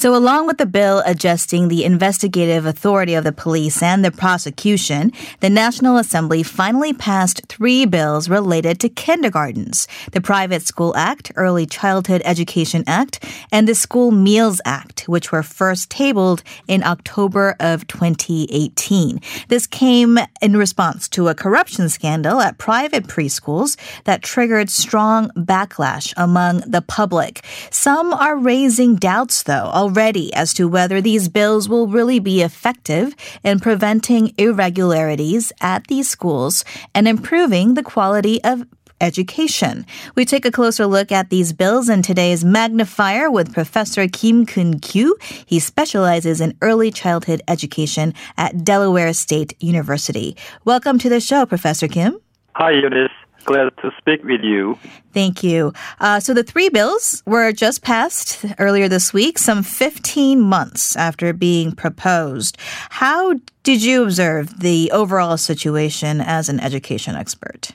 So, along with the bill adjusting the investigative authority of the police and the prosecution, the National Assembly finally passed three bills related to kindergartens the Private School Act, Early Childhood Education Act, and the School Meals Act, which were first tabled in October of 2018. This came in response to a corruption scandal at private preschools that triggered strong backlash among the public. Some are raising doubts, though, already as to whether these bills will really be effective in preventing irregularities at these schools and improving the quality of education. We take a closer look at these bills in today's Magnifier with Professor Kim Kun Kyu. He specializes in early childhood education at Delaware State University. Welcome to the show, Professor Kim. Hi, Eunice. Glad to speak with you. Thank you. Uh, so the three bills were just passed earlier this week, some 15 months after being proposed. How did you observe the overall situation as an education expert?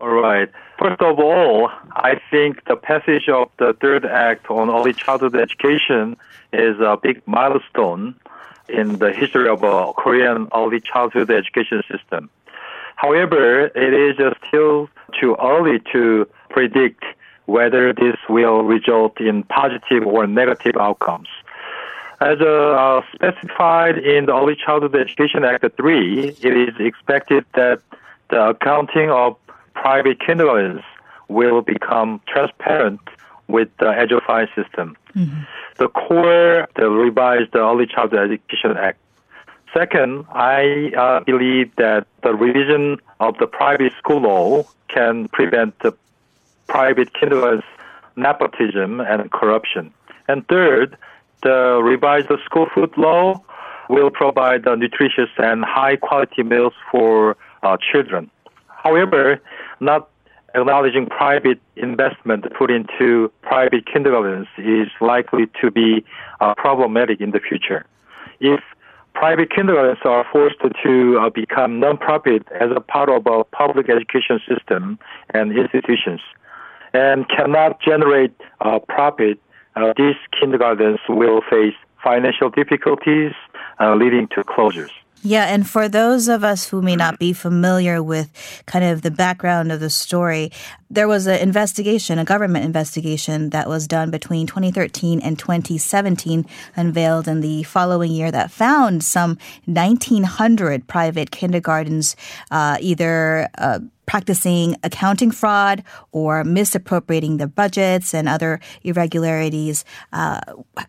All right. First of all, I think the passage of the third act on early childhood education is a big milestone in the history of a Korean early childhood education system. However, it is still too early to predict whether this will result in positive or negative outcomes. As uh, specified in the Early Childhood Education Act 3, it is expected that the accounting of private kindergartens will become transparent with the EduFine system. Mm-hmm. The core, the revised Early Childhood Education Act. Second, I uh, believe that the revision of the private school law can prevent the private kindergartens nepotism and corruption. And third, the revised school food law will provide nutritious and high quality meals for uh, children. However, not acknowledging private investment put into private kindergartens is likely to be uh, problematic in the future. If private kindergartens are forced to uh, become non-profit as a part of a public education system and institutions and cannot generate uh, profit, uh, these kindergartens will face financial difficulties uh, leading to closures. Yeah, and for those of us who may not be familiar with kind of the background of the story, there was an investigation, a government investigation that was done between 2013 and 2017, unveiled in the following year that found some 1,900 private kindergartens uh, either. Uh, practicing accounting fraud or misappropriating their budgets and other irregularities uh,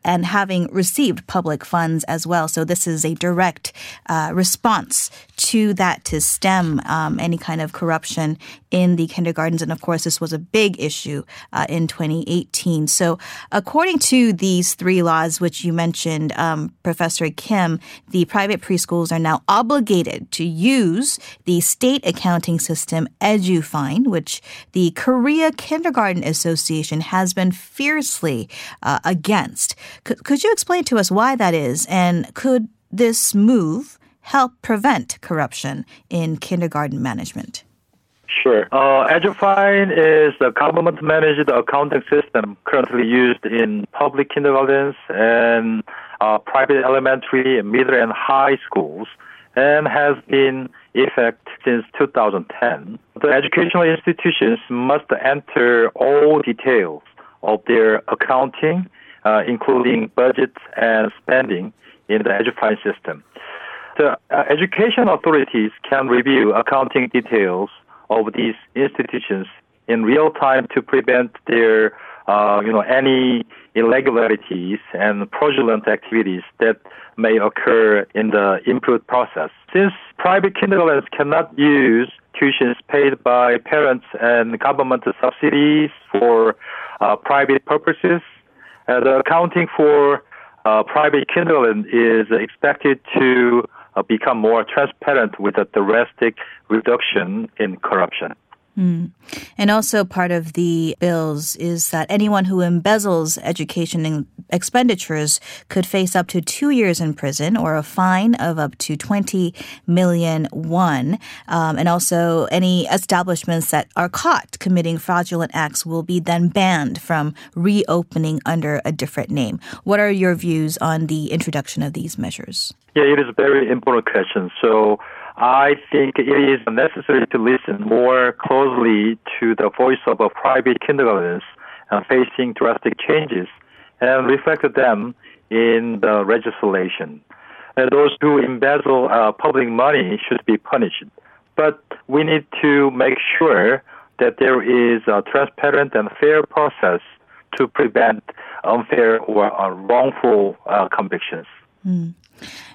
and having received public funds as well. So this is a direct uh, response to that to stem um, any kind of corruption in the kindergartens. And of course, this was a big issue uh, in 2018. So, according to these three laws, which you mentioned, um, Professor Kim, the private preschools are now obligated to use the state accounting system EduFine, which the Korea Kindergarten Association has been fiercely uh, against. C- could you explain to us why that is? And could this move help prevent corruption in kindergarten management? Sure. Uh, EduFine is the government-managed accounting system currently used in public kindergartens and uh, private elementary, middle, and high schools, and has been in effect since 2010. The educational institutions must enter all details of their accounting, uh, including budget and spending, in the EduFine system. The uh, education authorities can review accounting details of these institutions in real time to prevent their, uh, you know, any irregularities and fraudulent activities that may occur in the input process. Since private kindergartens cannot use tuitions paid by parents and government subsidies for uh, private purposes, uh, the accounting for uh, private kindergarten is expected to Uh, become more transparent with a drastic reduction in corruption. Mm. And also, part of the bills is that anyone who embezzles education expenditures could face up to two years in prison or a fine of up to 20 million won. Um, and also, any establishments that are caught committing fraudulent acts will be then banned from reopening under a different name. What are your views on the introduction of these measures? Yeah, it is a very important question. So, I think it is necessary to listen more closely to the voice of private kindergartens facing drastic changes and reflect them in the legislation. And those who embezzle uh, public money should be punished. But we need to make sure that there is a transparent and fair process to prevent unfair or uh, wrongful uh, convictions. Mm.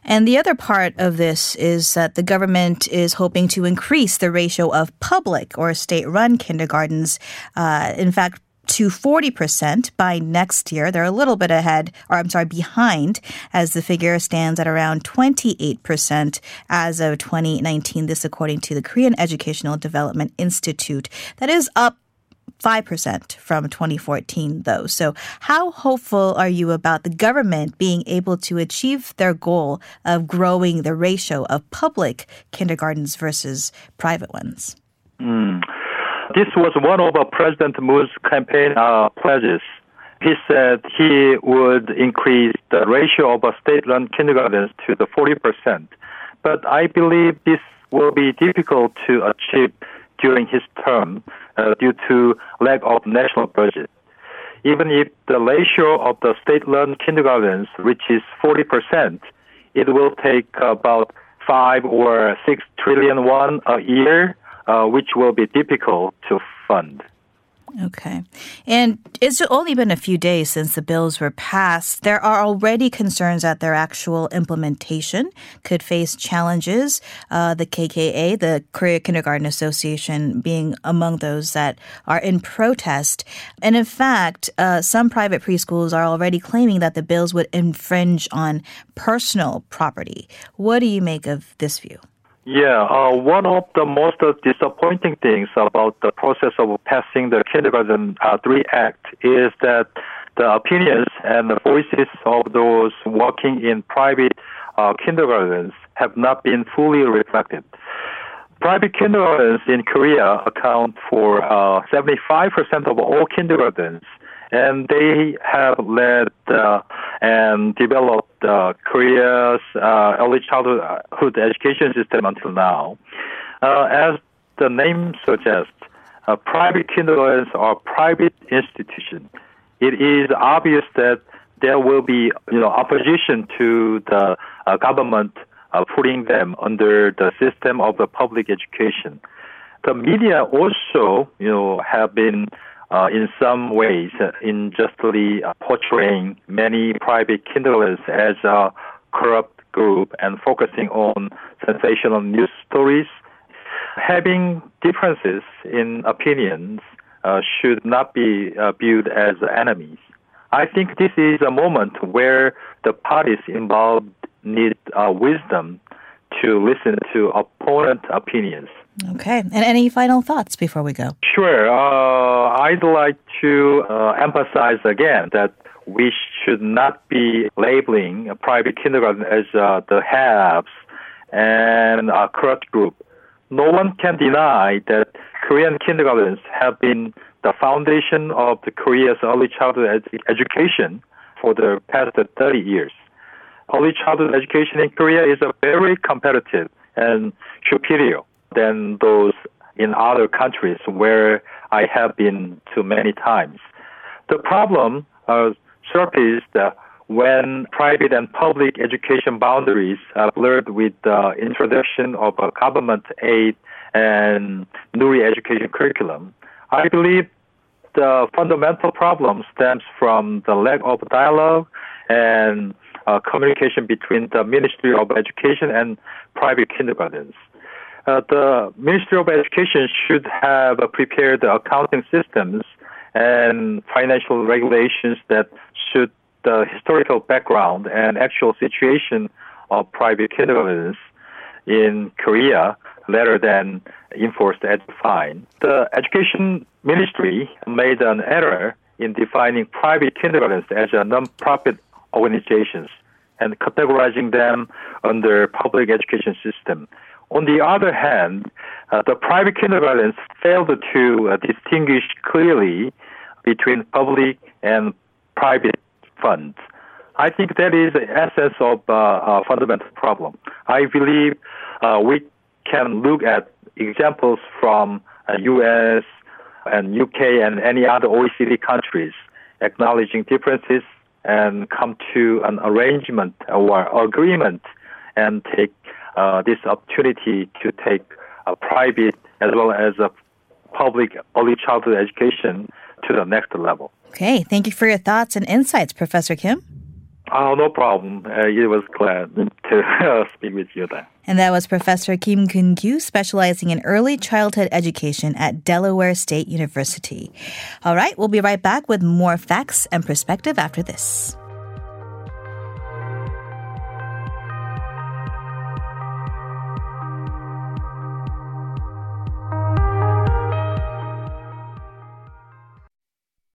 And the other part of this is that the government is hoping to increase the ratio of public or state run kindergartens. Uh, in fact, to 40% by next year. They're a little bit ahead, or I'm sorry, behind, as the figure stands at around 28% as of 2019. This according to the Korean Educational Development Institute. That is up 5% from 2014, though. So, how hopeful are you about the government being able to achieve their goal of growing the ratio of public kindergartens versus private ones? Mm. This was one of President Moon's campaign uh, pledges. He said he would increase the ratio of state-run kindergartens to the 40%. But I believe this will be difficult to achieve during his term uh, due to lack of national budget. Even if the ratio of the state-run kindergartens reaches 40%, it will take about five or six trillion won a year, uh, which will be difficult to fund. Okay. And it's only been a few days since the bills were passed. There are already concerns that their actual implementation could face challenges. Uh, the KKA, the Korea Kindergarten Association, being among those that are in protest. And in fact, uh, some private preschools are already claiming that the bills would infringe on personal property. What do you make of this view? Yeah, uh, one of the most disappointing things about the process of passing the Kindergarten uh, 3 Act is that the opinions and the voices of those working in private uh, kindergartens have not been fully reflected. Private kindergartens in Korea account for 75% uh, of all kindergartens, and they have led uh, and developed uh, Korea's uh, early childhood education system until now. Uh, as the name suggests, uh, private kindergartens are private institutions. It is obvious that there will be, you know, opposition to the uh, government putting them under the system of the public education. The media also, you know, have been uh, in some ways uh, unjustly uh, portraying many private Kindlers as a corrupt group and focusing on sensational news stories. Having differences in opinions uh, should not be uh, viewed as enemies. I think this is a moment where the parties involved need uh, wisdom to listen to opponent opinions. Okay. And any final thoughts before we go? Sure. Uh, I'd like to uh, emphasize again that we should not be labeling private kindergarten as uh, the haves and a corrupt group. No one can deny that Korean kindergartens have been the foundation of the Korea's early childhood ed- education for the past 30 years. Early childhood education in Korea is a very competitive and superior than those in other countries where I have been to many times. The problem uh, surfaced when private and public education boundaries are blurred with the introduction of government aid and new education curriculum. I believe the fundamental problem stems from the lack of dialogue and uh, communication between the Ministry of Education and private kindergartens. Uh, the Ministry of Education should have uh, prepared accounting systems and financial regulations that suit the historical background and actual situation of private kindergartens in Korea rather than enforced a fine. The education ministry made an error in defining private kindergartens as a non-profit organizations and categorizing them under public education system. On the other hand, uh, the private kindergartens failed to uh, distinguish clearly between public and private funds. I think that is the essence of uh, a fundamental problem. I believe uh, we can look at examples from U.S. Uh, and UK and any other OECD countries, acknowledging differences and come to an arrangement or agreement and take uh, this opportunity to take a private as well as a public early childhood education to the next level. Okay, thank you for your thoughts and insights, Professor Kim. Oh, no problem. Uh, it was glad to uh, speak with you then. And that was Professor Kim Kun Kyu, specializing in early childhood education at Delaware State University. All right, we'll be right back with more facts and perspective after this.